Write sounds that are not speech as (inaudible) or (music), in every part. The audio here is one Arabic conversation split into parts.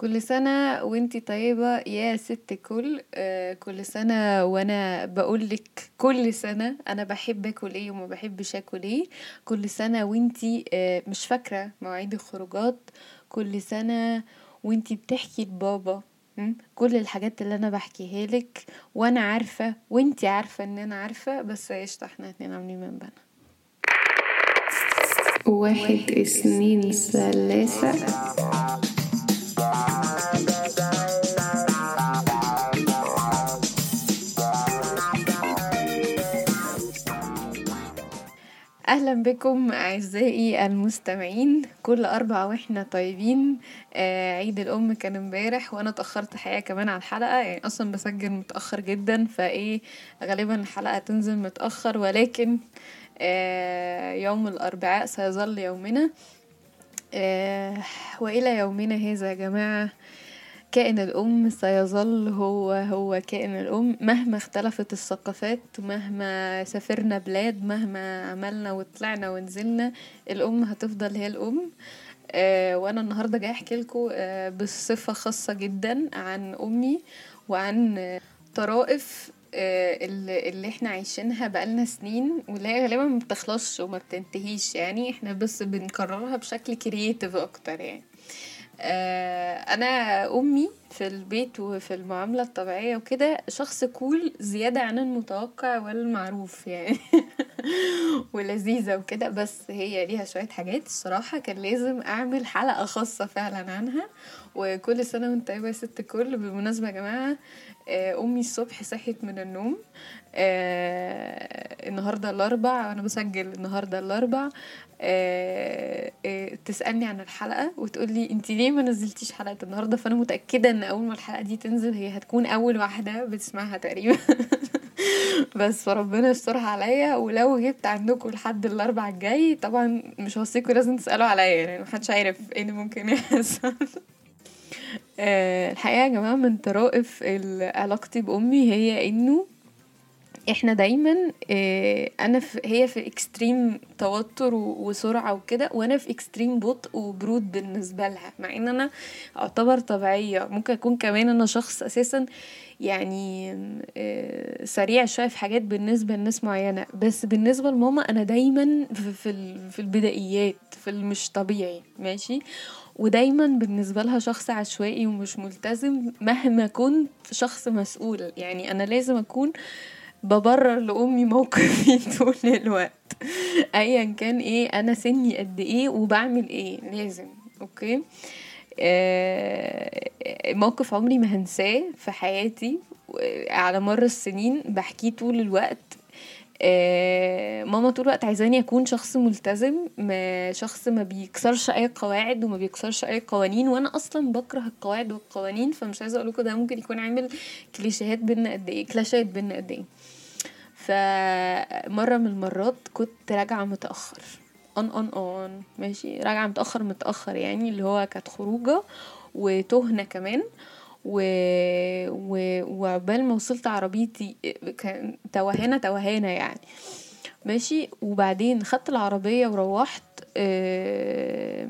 كل سنة وانتي طيبة يا ست الكل آه، كل سنة وأنا بقولك كل سنة أنا بحب أكل إيه وما بحبش أكل إيه. كل سنة وانتي آه، مش فاكرة مواعيد الخروجات. كل سنة وانتي بتحكي لبابا؟ كل الحاجات اللي أنا بحكيها لك. وأنا عارفة وانتي عارفة إن أنا عارفة بس قشطة إحنا اتنين عاملين من بنا. واحد اثنين ثلاثة أهلا بكم أعزائي المستمعين. كل أربع وإحنا طيبين. آه عيد الأم كان امبارح وأنا اتأخرت حقيقه كمان على الحلقة. يعني أصلا بسجل متأخر جدا فإيه غالبا الحلقة تنزل متأخر ولكن آه يوم الأربعاء سيظل يومنا. آه وإلى يومنا هذا يا جماعة. كائن الأم سيظل هو هو كائن الأم. مهما اختلفت الثقافات مهما سافرنا بلاد مهما عملنا وطلعنا ونزلنا الأم هتفضل هي الأم. آه وأنا النهارده جاي أحكي لكم آه بصفة خاصة جدا عن أمي وعن آه طرائف اللي, إحنا عايشينها بقالنا سنين واللي غالبا ما بتخلصش وما بتنتهيش. يعني إحنا بس بنكررها بشكل كرييتيف أكتر يعني. أنا أمي في البيت وفي المعاملة الطبيعية وكده شخص كول زيادة عن المتوقع والمعروف يعني (laughs) ولذيذة وكده بس هي ليها شوية حاجات الصراحة كان لازم أعمل حلقة خاصة فعلا عنها وكل سنة وأنت طيبة يا ست الكل بالمناسبة يا جماعة آه أمي الصبح صحيت من النوم آه النهارده الأربع وأنا بسجل النهارده الأربع آه آه تسألني عن الحلقة وتقول لي انت ليه ما نزلتيش حلقة النهارده؟ فأنا متأكدة إن أول ما الحلقة دي تنزل هي هتكون أول واحدة بتسمعها تقريبا. (laughs) بس فربنا يسترها عليا. ولو جبت عندكم لحد الأربع الجاي طبعا مش هوصيكم لازم تسألوا عليا. يعني محدش عارف إيه اللي ممكن يحصل. (laughs) الحقيقة يا جماعة من طرائف علاقتي بأمي هي إنه إحنا دايما آه أنا في هي في extreme توتر وسرعة وكده وأنا في extreme بطء وبرود بالنسبة لها مع إن أنا أعتبر طبيعية. ممكن أكون كمان أنا شخص أساسا يعني آه سريع شوية في حاجات بالنسبة لناس معينة. بس بالنسبة لماما أنا دايما في في, البدائيات في المش طبيعي. ماشي؟ ودايما بالنسبة لها شخص عشوائي ومش ملتزم مهما كنت شخص مسؤول. يعني أنا لازم أكون ببرر لأمي موقفي (laughs) طول الوقت. أيا كان إيه أنا سني قد إيه وبعمل إيه. لازم أوكي؟ آه موقف عمري ما هنساه في حياتي. على مر السنين بحكيه طول الوقت. آه ماما طول الوقت عايزاني أكون شخص ملتزم ما شخص ما بيكسرش أي قواعد وما بيكسرش أي قوانين وأنا أصلا بكره القواعد والقوانين فمش عايزة أقول لكم ده ممكن يكون عامل كليشيهات بينا قد إيه clash ات بينا قد إيه. فمرة من المرات كنت راجعة متأخر اون اون اون ماشي راجعة متأخر متأخر يعني اللي هو كانت خروجة وتهنه كمان. و... و... وعقبال ما وصلت عربيتي كان توهانة توهانة يعني. ماشي؟ وبعدين خدت العربية وروحت أه...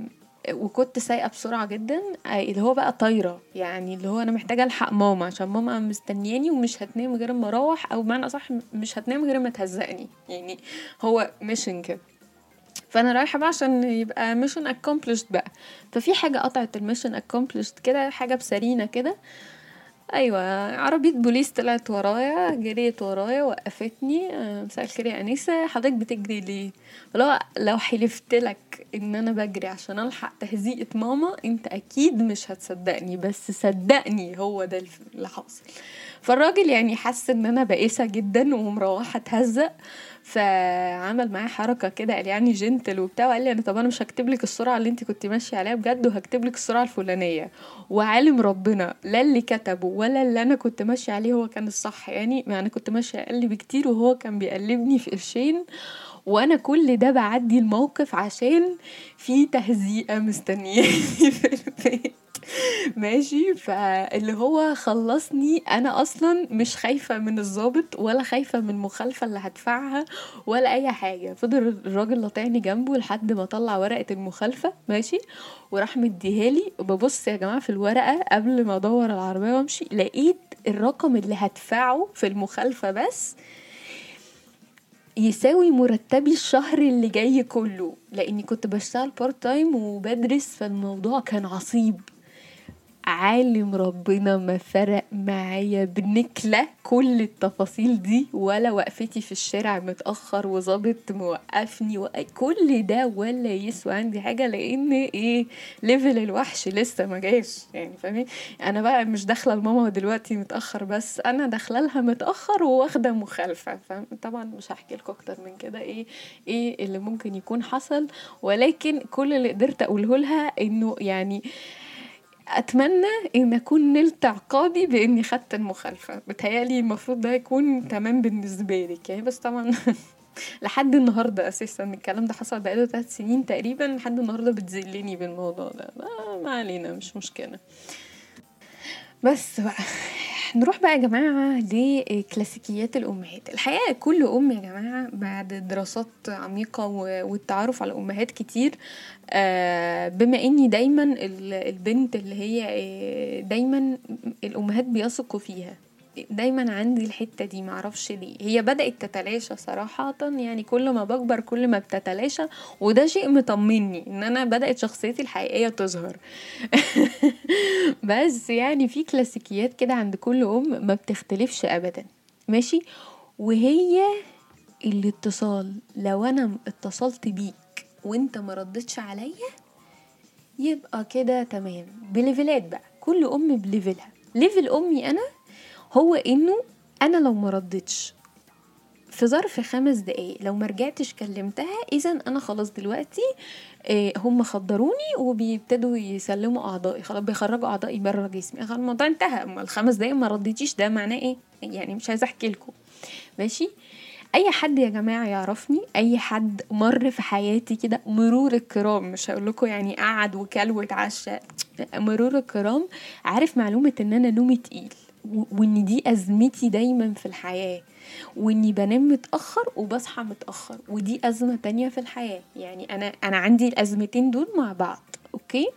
وكنت سايقة بسرعة جدا اللي هو بقى طايرة. يعني اللي هو أنا محتاجة ألحق ماما عشان ماما مستنياني ومش هتنام غير ما أروح أو بمعنى أصح مش هتنام غير ما تهزقني. يعني هو mission كده. فأنا رايحة بقى عشان يبقى mission accomplished بقى. ففي حاجة قطعت ال mission accomplished كده حاجة بسرينة كده. أيوه عربية بوليس طلعت ورايا جريت ورايا وقفتني. مساء الخير يا انسه حضرتك بتجري ليه؟ لو لو حلفت لك إن أنا بجري عشان ألحق تهزيقة ماما أنت أكيد مش هتصدقني. بس صدقني هو ده اللي حاصل. فالراجل يعني حس إن أنا بائسة جدا ومروحة اتهزق فعمل معايا حركة كده قال يعني جنتل وبتاع وقال لي أنا طب أنا مش هكتب لك السرعة اللي أنت كنت ماشية عليها بجد وهكتب لك السرعة الفلانية. وعالم ربنا لا اللي كتبه ولا اللي أنا كنت ماشية عليه هو كان الصح. يعني أنا كنت ماشية أقل بكتير وهو كان بيقلبني في قرشين. وأنا كل ده بعدي الموقف عشان في تهزيقه مستنياني (laughs) في البيت. (laughs) ماشي. فاللي هو خلصني أنا أصلا مش خايفة من الضابط ولا خايفة من المخالفة اللي هدفعها ولا أي حاجة. فضل الراجل لطعني جنبه لحد ما طلع ورقة المخالفة ماشي؟ وراح مديهالي وببص يا جماعة في الورقة قبل ما أدور العربية وأمشي لقيت الرقم اللي هدفعه في المخالفة بس يساوي مرتبي الشهر اللي جاي كله. لأني كنت بشتغل part time وبدرس فالموضوع كان عصيب. عالم ربنا ما فرق معايا. بنكلة كل التفاصيل دي ولا وقفتي في الشارع متأخر وظابط موقفني كل ده ولا يسوى عندي حاجة لأن إيه ليفل الوحش لسه ما جاش. يعني فاهمين؟ أنا بقى مش داخلة لماما دلوقتي متأخر بس أنا داخلة لها متأخر وواخدة مخالفة. طبعا مش هحكي لكم أكتر من كده إيه إيه اللي ممكن يكون حصل. ولكن كل اللي قدرت أقوله لها إنه يعني أتمنى إن أكون نلت عقابي بإني خدت المخالفة. بتهيالي المفروض ده يكون تمام بالنسبة لك يعني بس طبعا (laughs) لحد النهارده أساسا الكلام ده حصل بقاله ثلاث سنين تقريبا. لحد النهارده بتذلني بالموضوع ده. ما علينا مش مشكلة. بس بقى. نروح بقى يا جماعة لكلاسيكيات الأمهات. الحقيقة كل أم يا جماعة بعد دراسات عميقة والتعرف على أمهات كتير بما إني دايما البنت اللي هي دايما الأمهات بيثقوا فيها. دايما عندي الحتة دي معرفش ليه. هي بدأت تتلاشى صراحة يعني كل ما بكبر كل ما بتتلاشى وده شيء مطمني إن أنا بدأت شخصيتي الحقيقية تظهر. (laughs) بس يعني في كلاسيكيات كده عند كل أم ما بتختلفش ابدا. ماشي؟ وهي الاتصال. لو أنا اتصلت بيك وأنت ما ردتش عليا يبقى كده تمام. ب level ات بقى. كل أم ب level ها. level أمي أنا هو إنه أنا لو ما ردتش في ظرف خمس دقايق لو ما رجعتش كلمتها اذا أنا خلاص دلوقتي آه هم خدروني وبيبتدوا يسلموا أعضائي خلاص بيخرجوا أعضائي بره جسمي. الموضوع انتهى. أما الخمس دقايق ما رديتيش ده معناه إيه؟ يعني مش عايزة أحكي لكم. ماشي؟ أي حد يا جماعة يعرفني أي حد مر في حياتي كده مرور الكرام مش هقول لكم يعني قعد وكل واتعشى مرور الكرام عارف معلومة إن أنا نومي تقيل. وان دي أزمتي دايما في الحياة. وإني بنام متأخر وبصحى متأخر ودي أزمة تانية في الحياة. يعني أنا أنا عندي الأزمتين دول مع بعض أوكي؟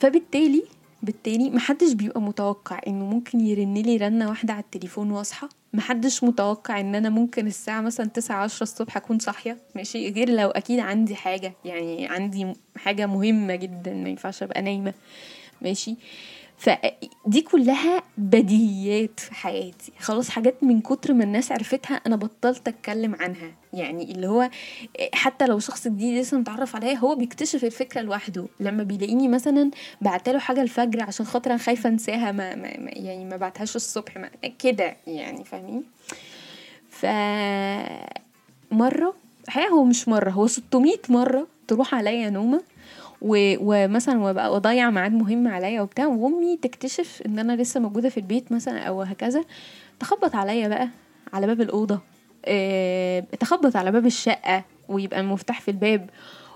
فبالتالي بالتالي محدش بيبقى متوقع إنه ممكن يرن لي رنة واحدة على التليفون وأصحى. محدش متوقع إن أنا ممكن الساعة مثلا تسعة عشرة الصبح أكون صاحية ماشي؟ غير لو أكيد عندي حاجة يعني عندي حاجة مهمة جدا ما ينفعش أبقى نايمة ماشي؟ فدي كلها بديهيات في حياتي. خلاص حاجات من كتر ما الناس عرفتها أنا بطلت أتكلم عنها. يعني اللي هو حتى لو شخص جديد لسه متعرف عليا هو بيكتشف الفكرة لوحده. لما بيلاقيني مثلا بعتله حاجة الفجر عشان خاطر أنا خايفة أنساها ما, ما يعني ما بعتهاش الصبح كده يعني فاهمين؟ ف مرة الحقيقة هو مش مرة هو 600 مرة تروح عليا نومة ومثلا وأبقى اضيع ميعاد مهم عليا وبتاع وأمي تكتشف إن أنا لسه موجودة في البيت مثلا أو هكذا تخبط عليا بقى على باب الأوضة أه تخبط على باب الشقة ويبقى المفتاح في الباب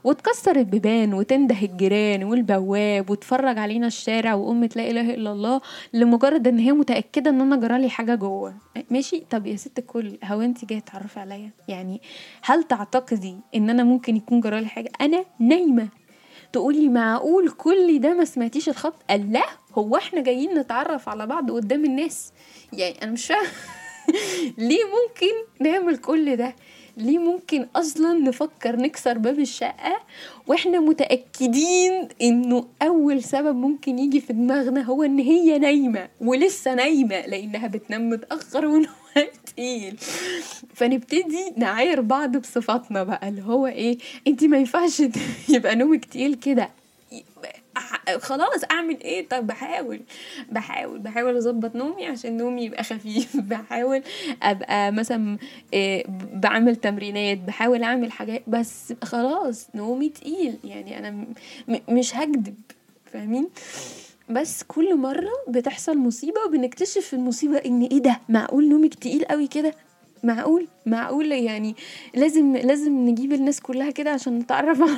وتكسر البيبان وتنده الجيران والبواب وتفرج علينا الشارع وام لا إله إلا الله لمجرد إن هي متأكدة إن أنا جرالي حاجة جوه. ماشي؟ طب يا ست الكل هو أنت جاية تعرفي عليا؟ يعني هل تعتقدي إن أنا ممكن يكون جرالي حاجة؟ أنا نايمة. تقولي معقول كل ده ما سمعتيش الخط؟ قال لا هو إحنا جايين نتعرف على بعض قدام الناس. يعني أنا مش فاهم (laughs) ليه ممكن نعمل كل ده؟ ليه ممكن أصلا نفكر نكسر باب الشقة وإحنا متأكدين إنه أول سبب ممكن يجي في دماغنا هو إن هي نايمة ولسه نايمة لأنها بتنام متأخر ونومها. تقيل. فنبتدي نعاير بعض بصفاتنا بقى اللي هو إيه انت ما ينفعش (laughs) يبقى نومك تقيل كده. خلاص أعمل إيه؟ طب بحاول بحاول بحاول أظبط نومي عشان نومي يبقى خفيف. (laughs) بحاول أبقى مثلا إيه بعمل تمرينات بحاول أعمل حاجات بس خلاص نومي تقيل. يعني أنا مش هكدب. فاهمين؟ بس كل مرة بتحصل مصيبة وبنكتشف في المصيبة إن إيه ده؟ معقول نومك تقيل قوي كده؟ معقول؟ معقول يعني لازم لازم نجيب الناس كلها كده عشان نتعرف على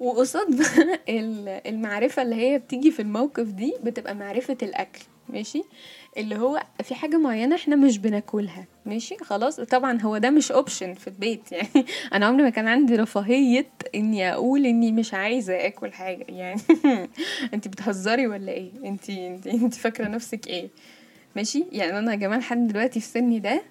وقصاد بقى ال- المعرفة اللي هي بتيجي في الموقف دي بتبقى معرفة الأكل ماشي؟ اللي هو في حاجة معينة إحنا مش بناكلها. ماشي؟ خلاص. طبعا هو ده مش اوبشن في البيت. (laughs) يعني أنا عمري ما كان عندي رفاهية إني أقول إني مش عايزة آكل حاجة. يعني (laughs) انت بتهزري ولا إيه؟ انت انت, انت فاكرة نفسك إيه؟ ماشي؟ يعني أنا يا جماعة لحد دلوقتي في سني ده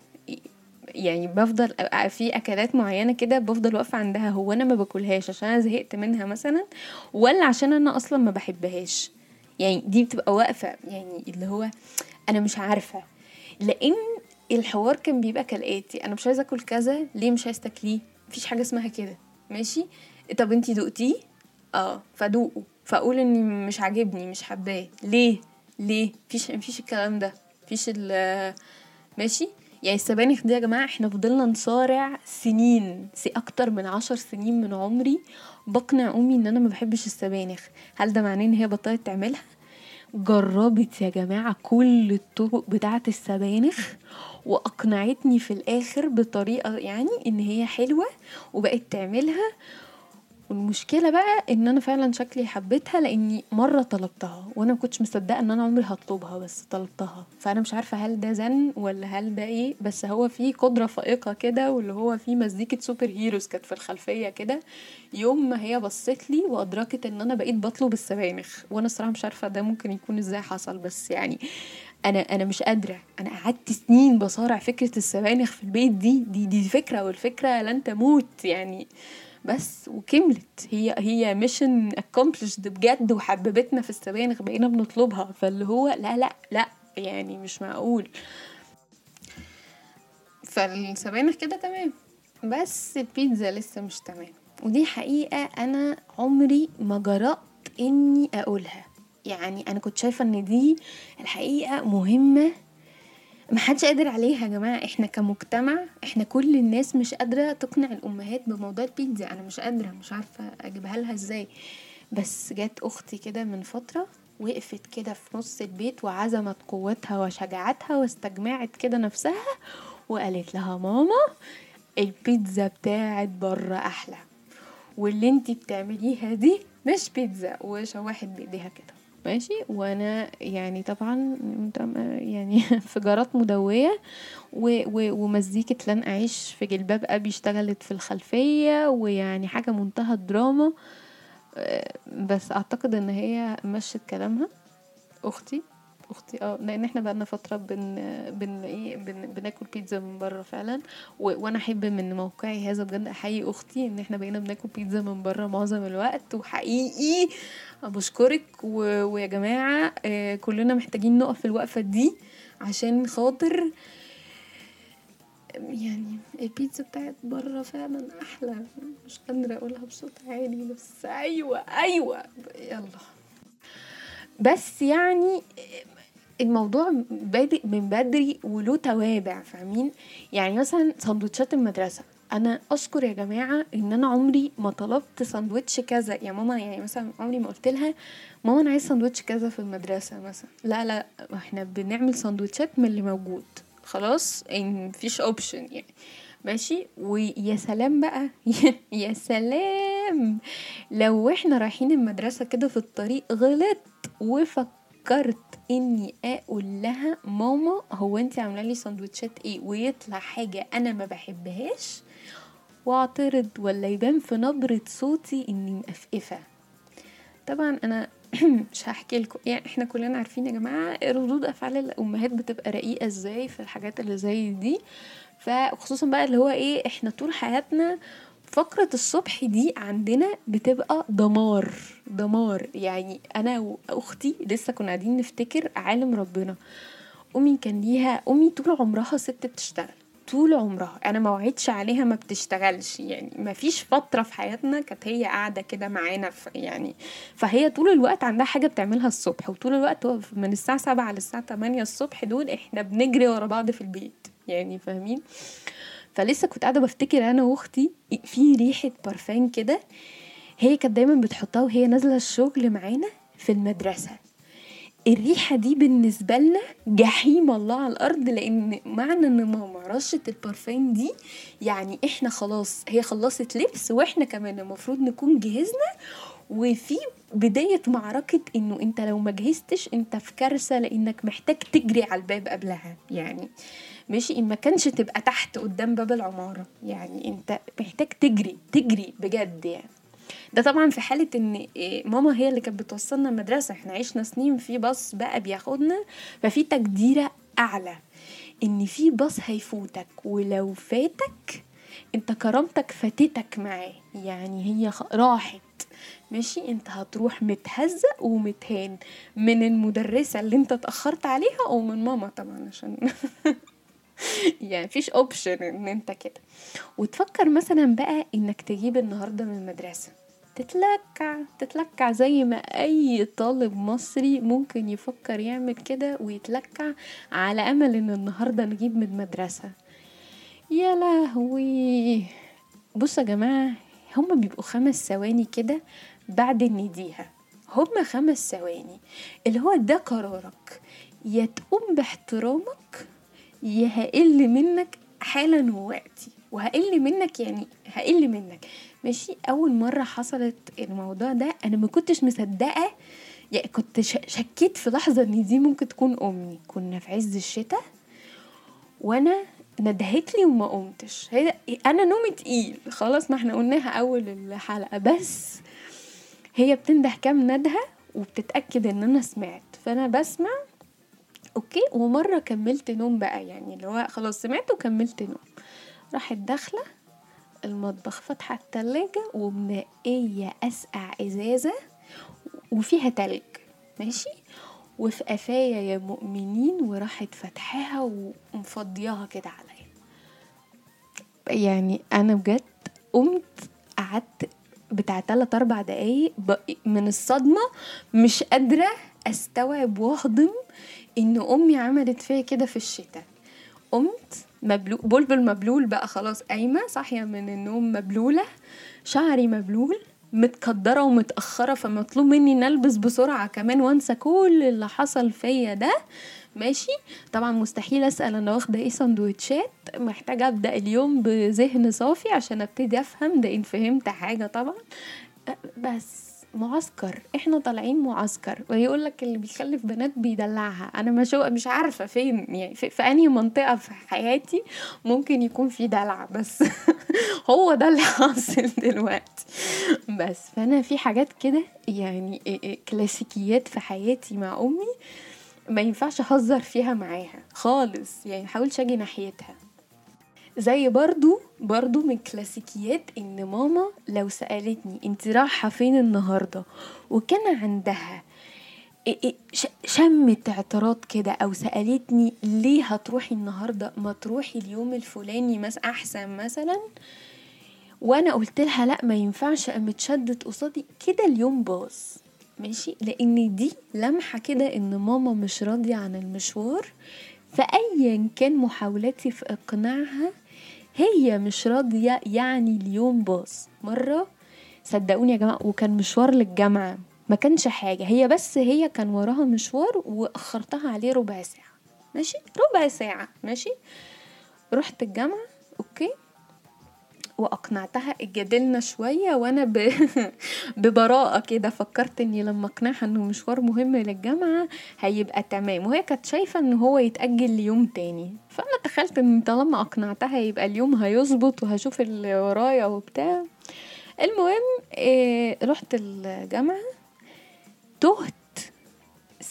يعني بفضل في أكلات معينة كده بفضل واقفة عندها هو أنا ما باكلهاش عشان أنا زهقت منها مثلا ولا عشان أنا أصلا ما بحبهاش. يعني دي بتبقى واقفة. يعني اللي هو أنا مش عارفة. لأن الحوار كان بيبقى كالآتي. أنا مش عايزة أكل كذا ليه مش عايزة تاكليه؟ مفيش حاجة اسمها كده. ماشي؟ طب أنتي دقتيه؟ آه فدوقه. فأقول إني مش عاجبني مش حباه. ليه؟ ليه؟ مفيش مفيش الكلام ده. مفيش ال ماشي؟ يعني السبانخ دي يا جماعة إحنا فضلنا نصارع سنين سي أكتر من عشر سنين من عمري. بقنع أمي إن أنا ما بحبش السبانخ. هل ده معناه إن هي بطلت تعملها؟ جربت يا جماعة كل الطرق بتاعة السبانخ وأقنعتني في الآخر بطريقة يعني إن هي حلوة وبقت تعملها. والمشكلة بقى إن أنا فعلا شكلي حبيتها لإني مرة طلبتها وأنا مكنتش مصدقة إن أنا عمري هطلبها بس طلبتها. فأنا مش عارفة هل ده زن ولا هل ده إيه بس هو في قدرة فائقة كده واللي هو في مزيكة super heroes كانت في الخلفية كده. يوم ما هي بصت لي وأدركت إن أنا بقيت بطلب السبانخ وأنا الصراحة مش عارفة ده ممكن يكون إزاي حصل بس يعني أنا أنا مش قادرة. أنا قعدت سنين بصارع فكرة السبانخ في البيت دي دي دي فكرة والفكرة لن تموت يعني. بس وكملت. هي هي mission accomplished بجد وحببتنا في السبانخ بقينا بنطلبها. فاللي هو لا لا لا يعني مش معقول. فالسبانخ كده تمام. بس البيتزا لسه مش تمام. ودي حقيقة أنا عمري ما جرأت إني أقولها. يعني أنا كنت شايفة إن دي الحقيقة مهمة محدش قادر عليها يا جماعة. إحنا كمجتمع إحنا كل الناس مش قادرة تقنع الأمهات بموضوع البيتزا. أنا مش قادرة مش عارفة أجيبها لها إزاي. بس جت أختي كده من فترة وقفت كده في نص البيت وعزمت قوتها وشجاعتها واستجمعت كده نفسها وقالت لها ماما البيتزا بتاعت بره أحلى. واللي أنتي بتعمليها دي مش بيتزا وشوحت بإيديها كده. ماشي؟ وأنا يعني طبعا يعني (laughs) انفجارات مدوية و و ومزيكة لن أعيش في جلباب أبي اشتغلت في الخلفية ويعني حاجة منتهى الدراما. آه، بس أعتقد إن هي مشت كلامها. أختي؟ أختي آه لأن إحنا بقالنا فترة بن بن إيه بن بناكل بيتزا من بره فعلا. و... وأنا أحب من موقعي هذا بجد أحيي أختي إن إحنا بقينا بناكل بيتزا من بره معظم الوقت. وحقيقي بشكرك و... ويا جماعة آه كلنا محتاجين نقف الوقفة دي عشان خاطر يعني البيتزا بتاعت بره فعلا أحلى. مش قادرة أقولها بصوت عالي بس أيوه أيوه. يلا. بس يعني الموضوع بادئ من بدري وله توابع فاهمين؟ يعني مثلا سندوتشات المدرسة أنا أشكر يا جماعة إن أنا عمري ما طلبت سندوتش كذا. يا ماما يعني مثلا عمري ما قلت لها ماما أنا عايز سندوتش كذا في المدرسة مثلا. لا لا إحنا بنعمل سندوتشات من اللي موجود. خلاص؟ مفيش اوبشن يعني. ماشي؟ ويا سلام بقى. (laughs) يا سلام! لو إحنا رايحين المدرسة كده في الطريق غلط وفكرت إني أقول لها ماما هو انت عاملة لي سندوتشات إيه؟ ويطلع حاجة أنا ما بحبهاش وأعترض ولا يبان في نبرة صوتي إني مقفقفة. طبعا أنا (clears throat) مش هحكي لكم يعني إحنا كلنا عارفين يا جماعة ردود أفعال الأمهات بتبقى رقيقة إزاي في الحاجات اللي زي دي. فخصوصا بقى اللي هو إيه إحنا طول حياتنا فقرة الصبح دي عندنا بتبقى دمار دمار. يعني أنا وأختي لسه كنا قاعدين نفتكر عالم ربنا. أمي كان ليها أمي طول عمرها ست بتشتغل طول عمرها. أنا ما عليها ما بتشتغلش. يعني ما فيش فترة في حياتنا كانت هي قاعدة كده معانا يعني فهي طول الوقت عندها حاجة بتعملها الصبح وطول الوقت من الساعة 7 للساعة 8 الصبح دول إحنا بنجري ورا بعض في البيت. يعني فاهمين؟ فلسه كنت قاعدة بفتكر أنا وأختي في ريحة برفان كده هي كانت دايما بتحطها وهي نازلة الشغل معانا في المدرسة. الريحة دي بالنسبة لنا جحيم الله على الأرض لأن معنى إن ماما رشت البارفان دي يعني إحنا خلاص هي خلصت لبس وإحنا كمان المفروض نكون جهزنا. وفي بداية معركة إنه أنت لو ما جهزتش أنت في كارثة لأنك محتاج تجري على الباب قبلها يعني. ماشي؟ ما كانش تبقى تحت قدام باب العمارة. يعني أنت محتاج تجري تجري بجد يعني. ده طبعا في حالة إن إيه، ماما هي اللي كانت بتوصلنا المدرسة. إحنا عشنا سنين في باص بقى بياخدنا ففي تقديرة أعلى. إن في باص هيفوتك ولو فاتك أنت كرامتك فاتتك معاه. يعني هي راحت. ماشي؟ أنت هتروح متهزق ومتهان من المدرسة اللي أنت اتأخرت عليها أو من ماما طبعا عشان (laughs) (laughs) يعني مفيش اوبشن إن أنت كده. وتفكر مثلا بقى إنك تجيب النهارده من المدرسة. تتلكع تتلكع زي ما أي طالب مصري ممكن يفكر يعمل كده ويتلكع على أمل إن النهارده نجيب من المدرسة. يا لهوي. بصوا يا جماعة هما بيبقوا خمس ثواني كده بعد النديها هما خمس ثواني. اللي هو ده قرارك. يا تقوم باحترامك يا هقل منك حالا ووقتي وهقل منك يعني هقل منك. ماشي؟ أول مرة حصلت الموضوع ده أنا ما كنتش مصدقة يعني كنت شكيت في لحظة إن دي ممكن تكون أمي. كنا في عز الشتاء وأنا ندهت لي وما قمتش. هي أنا نومي تقيل. خلاص ما إحنا قلناها أول الحلقة. بس هي بتنده كام ندهة وبتتأكد إن أنا سمعت. فأنا بسمع أوكي؟ ومرة كملت نوم بقى يعني اللي هو خلاص سمعت وكملت نوم. راحت داخلة المطبخ فاتحه التلاجة ومنقيه أسقع إزازة وفيها تلج ماشي؟ وفي قفايا يا مؤمنين وراحت فاتحاها ومفضياها كده عليا. يعني أنا بجد قمت قعدت بتاع تلات أربع دقايق من الصدمة مش قادرة أستوعب واهضم إن أمي عملت فيا كده في الشتاء. قمت مبلول بلبل مبلول بقى خلاص قايمة صاحية من النوم مبلولة شعري مبلول متكدرة ومتأخرة فمطلوب مني نلبس بسرعة كمان وأنسى كل اللي حصل فيا ده. ماشي؟ طبعا مستحيل أسأل أنا واخدة إيه سندوتشات محتاجة أبدأ اليوم بذهن صافي عشان أبتدي أفهم ده إن فهمت حاجة طبعا. بس. معسكر إحنا طالعين معسكر. ويقول لك اللي بيخلف بنات بيدلعها. أنا مش مش عارفة فين يعني في, في أنهي منطقة في حياتي ممكن يكون في دلع بس (laughs) هو ده اللي حاصل دلوقتي. بس فأنا في حاجات كده يعني كلاسيكيات في حياتي مع أمي ما ينفعش أهزر فيها معاها خالص. يعني حاولش أجي ناحيتها. زي برضو برضو من كلاسيكيات إن ماما لو سألتني أنت رايحة فين النهاردة؟ وكان عندها شمت اعتراض كده أو سألتني ليه هتروحي النهاردة؟ ما تروحي اليوم الفلاني مثلا أحسن مثلا؟ وأنا قلت لها لأ ما ينفعش قامت شدت قصادي. كده اليوم باظ. ماشي؟ لأن دي لمحة كده إن ماما مش راضية عن المشوار. فايا كان محاولاتي في إقناعها هي مش راضية يعني اليوم باظ. مرة صدقوني يا جماعة وكان مشوار للجامعة. ما كانش حاجة هي بس هي كان وراها مشوار وأخرتها عليه ربع ساعة. ماشي؟ ربع ساعة ماشي؟ رحت الجامعة أوكي؟ وأقنعتها اتجادلنا شوية وأنا ب... (laughs) ببراءة كده فكرت إني لما أقنعها إنه مشوار مهم للجامعة هيبقى تمام. وهي كانت شايفة إن هو يتأجل ليوم تاني. فأنا تخيلت إن طالما أقنعتها يبقى اليوم هيظبط وهشوف اللي ورايا وبتاع. المهم إيه رحت الجامعة تهت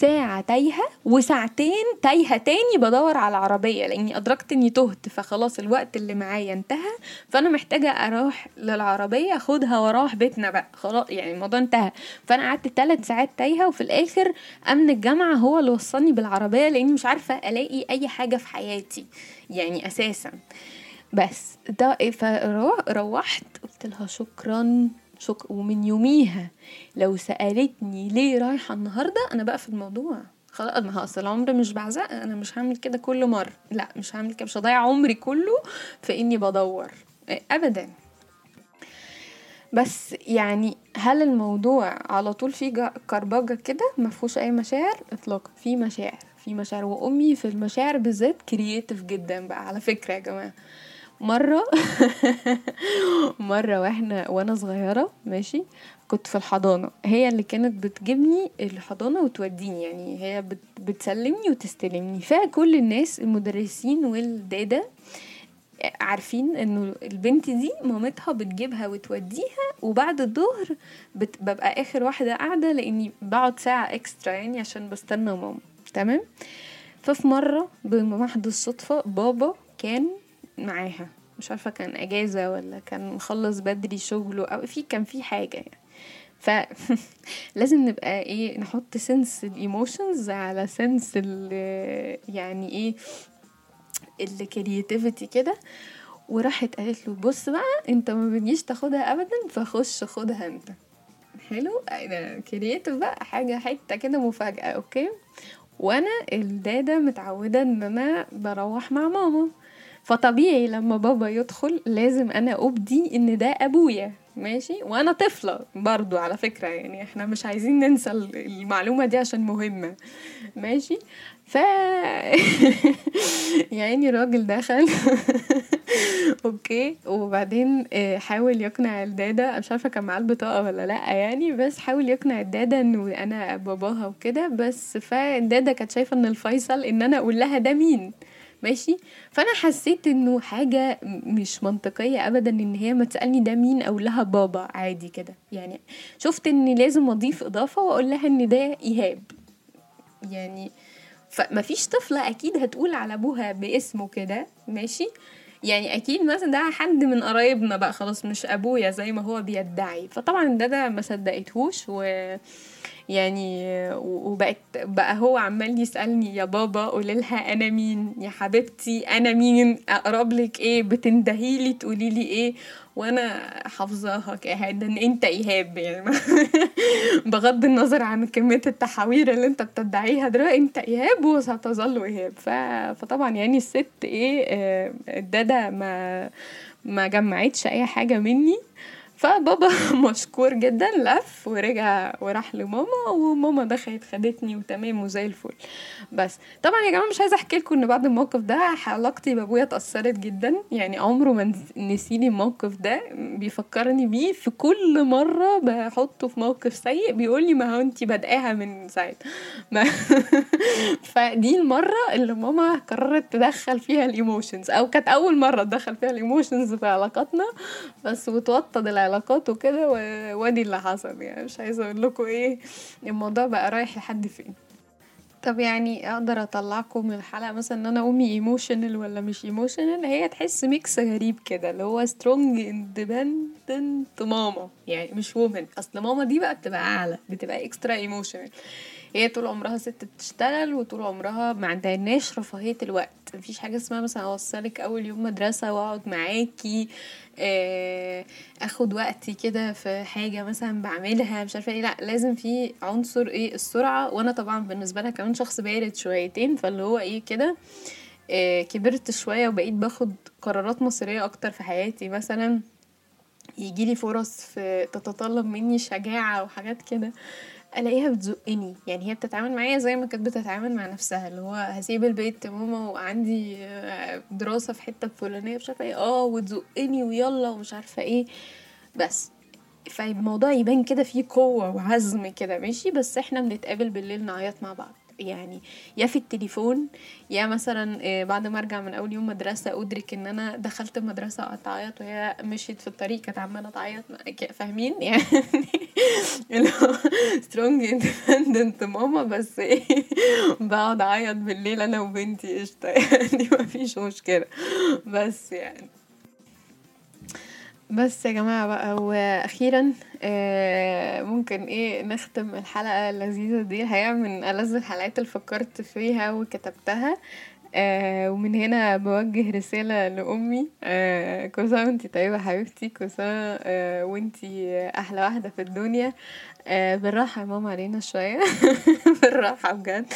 ساعة تايهة وساعتين تايهة تاني بدور على العربية لأني أدركت إني تهت فخلاص الوقت اللي معايا انتهى فأنا محتاجة أروح للعربية أخدها وأروح بيتنا بقى خلاص يعني الموضوع انتهى. فأنا قعدت ثلاث ساعات تايهة وفي الآخر أمن الجامعة هو اللي وصلني بالعربية لأني مش عارفة ألاقي أي حاجة في حياتي يعني أساسا. بس ده فروحت قلت لها شكرا. شك ومن يوميها لو سألتني ليه رايحة النهاردة أنا بقى في الموضوع. خلاص ما أصل العمر مش بعزق أنا مش هعمل كده كل مرة. لا مش هعمل كده مش هضيع عمري كله في إني بدور. أبدا. بس يعني هل الموضوع على طول فيه كربجة كده؟ مفهوش أي مشاعر؟ اطلاقا. في مشاعر. في مشاعر. وأمي في المشاعر بالذات كرييتيف جدا بقى على فكرة يا جماعة. مرة. (laughs) مرة وإحنا وأنا صغيرة ماشي كنت في الحضانة. هي اللي كانت بتجيبني الحضانة وتوديني يعني هي بت بتسلمني وتستلمني. فكل الناس المدرسين والدادة عارفين إنه البنت دي مامتها بتجيبها وتوديها وبعد الظهر. ببقى آخر واحدة قاعدة لإني بقعد ساعة extra يعني عشان بستنى ماما. تمام؟ ففي مرة بمحض الصدفة بابا كان معاها. مش عارفة كان أجازة ولا كان مخلص بدري شغله أو في كان في حاجة يعني. ف (laughs) لازم نبقى إيه نحط sense ال emotions على sense ال يعني إيه ال creativity كده. وراحت قالت له بص بقى أنت ما بتجيش تاخدها ابدا فخش خدها أنت. حلو؟ أنا creative بقى حاجة حتة كده مفاجأة okay؟ وأنا الدادة متعودة إن أنا بروح مع ماما. فطبيعي لما بابا يدخل لازم أنا أبدي إن ده أبويا ماشي؟ وأنا طفلة برضو على فكرة يعني إحنا مش عايزين ننسى المعلومة دي عشان مهمة ماشي؟ ف (laughs) يعني الراجل دخل. (laughs) أوكي. وبعدين آه، حاول يقنع الدادة مش عارفة كان معاه البطاقة ولا لأ يعني بس حاول يقنع الدادة انه أنا باباها وكده بس فالدادة كانت شايفة إن الفيصل إن أنا أقول لها ده مين؟ ماشي؟ فأنا حسيت إنه حاجة مش منطقية ابدا إن هي ما تسألني ده مين أو لها بابا عادي كده. يعني شفت اني لازم أضيف إضافة وأقول لها إن ده إيهاب. يعني فمفيش طفلة أكيد هتقول على أبوها باسمه كده ماشي؟ يعني أكيد مثلا ده حد من قرايبنا بقى خلاص مش أبويا زي ما هو بيدعي. فطبعا ده ده ما صدقتهوش و يعني وبقت بقى هو عمال يسألني يا بابا قولي لها أنا مين؟ يا حبيبتي أنا مين؟ أقرب لك إيه؟ بتندهيلي تقولي لي إيه؟ وأنا حافظاها كإيهاب إن أنت إيهاب يعني. (laughs) بغض النظر عن كمية التحاوير اللي أنت بتدعيها دلوقتي أنت إيهاب وستظل إيهاب. فطبعا يعني الست إيه آه، الداده ما ما جمعتش أي حاجة مني. فبابا (laughs) مشكور جدا لف ورجع وراح لماما وماما دخلت خدتني وتمام وزي الفل. بس طبعا يا جماعة مش عايزة أحكي لكم إن بعد الموقف ده علاقتي بأبويا اتأثرت جدا. يعني عمره ما نسيني الموقف ده. بيفكرني بيه في كل مرة بحطه في موقف سيء بيقول لي ما هو انت بادئاها من ساعتها. (laughs) (laughs) فدي المرة اللي ماما قررت تدخل فيها ال emotions أو كانت أول مرة تدخل فيها ال emotions في علاقاتنا بس وتوطد العلاقات وكده وادي اللي حصل يعني. مش عايزة أقول لكم إيه الموضوع بقى رايح لحد فين. طب يعني أقدر أطلعكم من الحلقة مثلا إن أنا امي emotional ولا مش emotional هي تحس mix غريب كده اللي هو strong independent ماما يعني مش woman أصل ماما دي بقى بتبقى أعلى بتبقى extra emotional هي طول عمرها ست بتشتغل وطول عمرها ما عندهاش رفاهية الوقت. مفيش حاجة اسمها مثلا أوصلك أول يوم مدرسة وأقعد معاكي آه، آخد وقتي كده في حاجة مثلا بعملها مش عارفة إيه. لا لازم في عنصر إيه؟ السرعة. وأنا طبعا بالنسبة لها كمان شخص بارد شويتين فاللي هو إيه كده آه، كبرت شوية وبقيت باخد قرارات مصيرية أكتر في حياتي. مثلا يجيلي فرص في تتطلب مني شجاعة وحاجات كده. ألاقيها بتزقني. يعني هي بتتعامل معايا زي ما كانت بتتعامل مع نفسها اللي هو هسيب البيت ماما وعندي آه، دراسة في حتة فلانية مش عارفة إيه. آه وتزقني ويلا ومش عارفة إيه. بس فالموضوع يبان كده فيه قوة وعزم كده ماشي؟ بس إحنا بنتقابل بالليل نعيط مع بعض. يعني يا في التليفون يا مثلا آه، بعد ما أرجع من أول يوم مدرسة أدرك إن أنا دخلت المدرسة أعيط وهي مشيت في الطريق كانت عمالة تعيط فاهمين؟ (laughs) يعني (laughs) اللي هو strong independent ماما بس إيه بقعد أعيط بالليل أنا وبنتي قشطة. (laughs) يعني مفيش مشكلة. بس يعني. بس يا جماعة بقى وأخيرا آه، ممكن إيه نختم الحلقة اللذيذة دي. الحقيقة من ألذ الحلقات اللي فكرت فيها وكتبتها. آه ومن هنا بوجه رسالة لأمي. آه كل سنة طيبة حبيبتي. كل سنة آه أحلى واحدة في الدنيا. آه بالراحة يا ماما علينا شوية. (laughs) بالراحة بجد.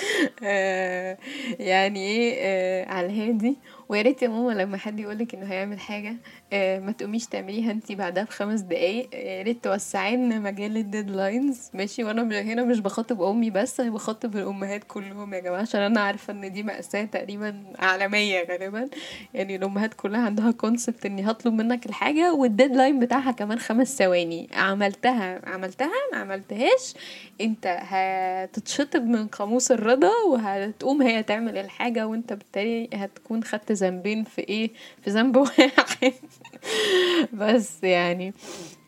آه يعني إيه؟ على الهادي. ويا ريت يا ماما لما حد يقولك إنه هيعمل حاجة آه ما تقوميش تعمليها انتي بعدها بخمس دقايق. يا ريت توسعي لنا مجال ال deadlines ماشي وأنا هنا مش بخاطب أمي بس أنا بخاطب الأمهات كلهم يا جماعة عشان أنا عارفة إن دي مأساة تقريبا عالمية غالبا. يعني الأمهات كلها عندها كونسبت إني هطلب منك الحاجة والديدلاين بتاعها كمان خمس ثواني. عملتها عملتها ما عملتهاش. أنت هتتشطب من قاموس الرضا وهتقوم هي تعمل الحاجة وأنت بالتالي هتكون خدت ذنبين في إيه؟ في ذنب (laughs) واحد. بس يعني.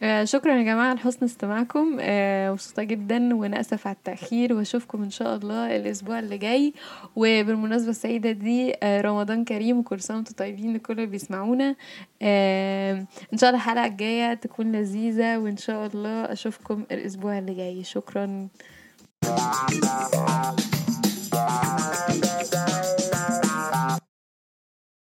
آه، شكرا يا جماعة لحسن استماعكم. آه، مبسوطة جدا وأنا أسف على التأخير. وأشوفكم إن شاء الله الأسبوع اللي جاي. وبالمناسبة السعيدة دي آه، رمضان كريم وكل سنة وأنتم طيبين لكل اللي بيسمعونا. إن شاء الله الحلقة الجاية تكون لذيذة وإن شاء الله أشوفكم الأسبوع اللي جاي. شكرا.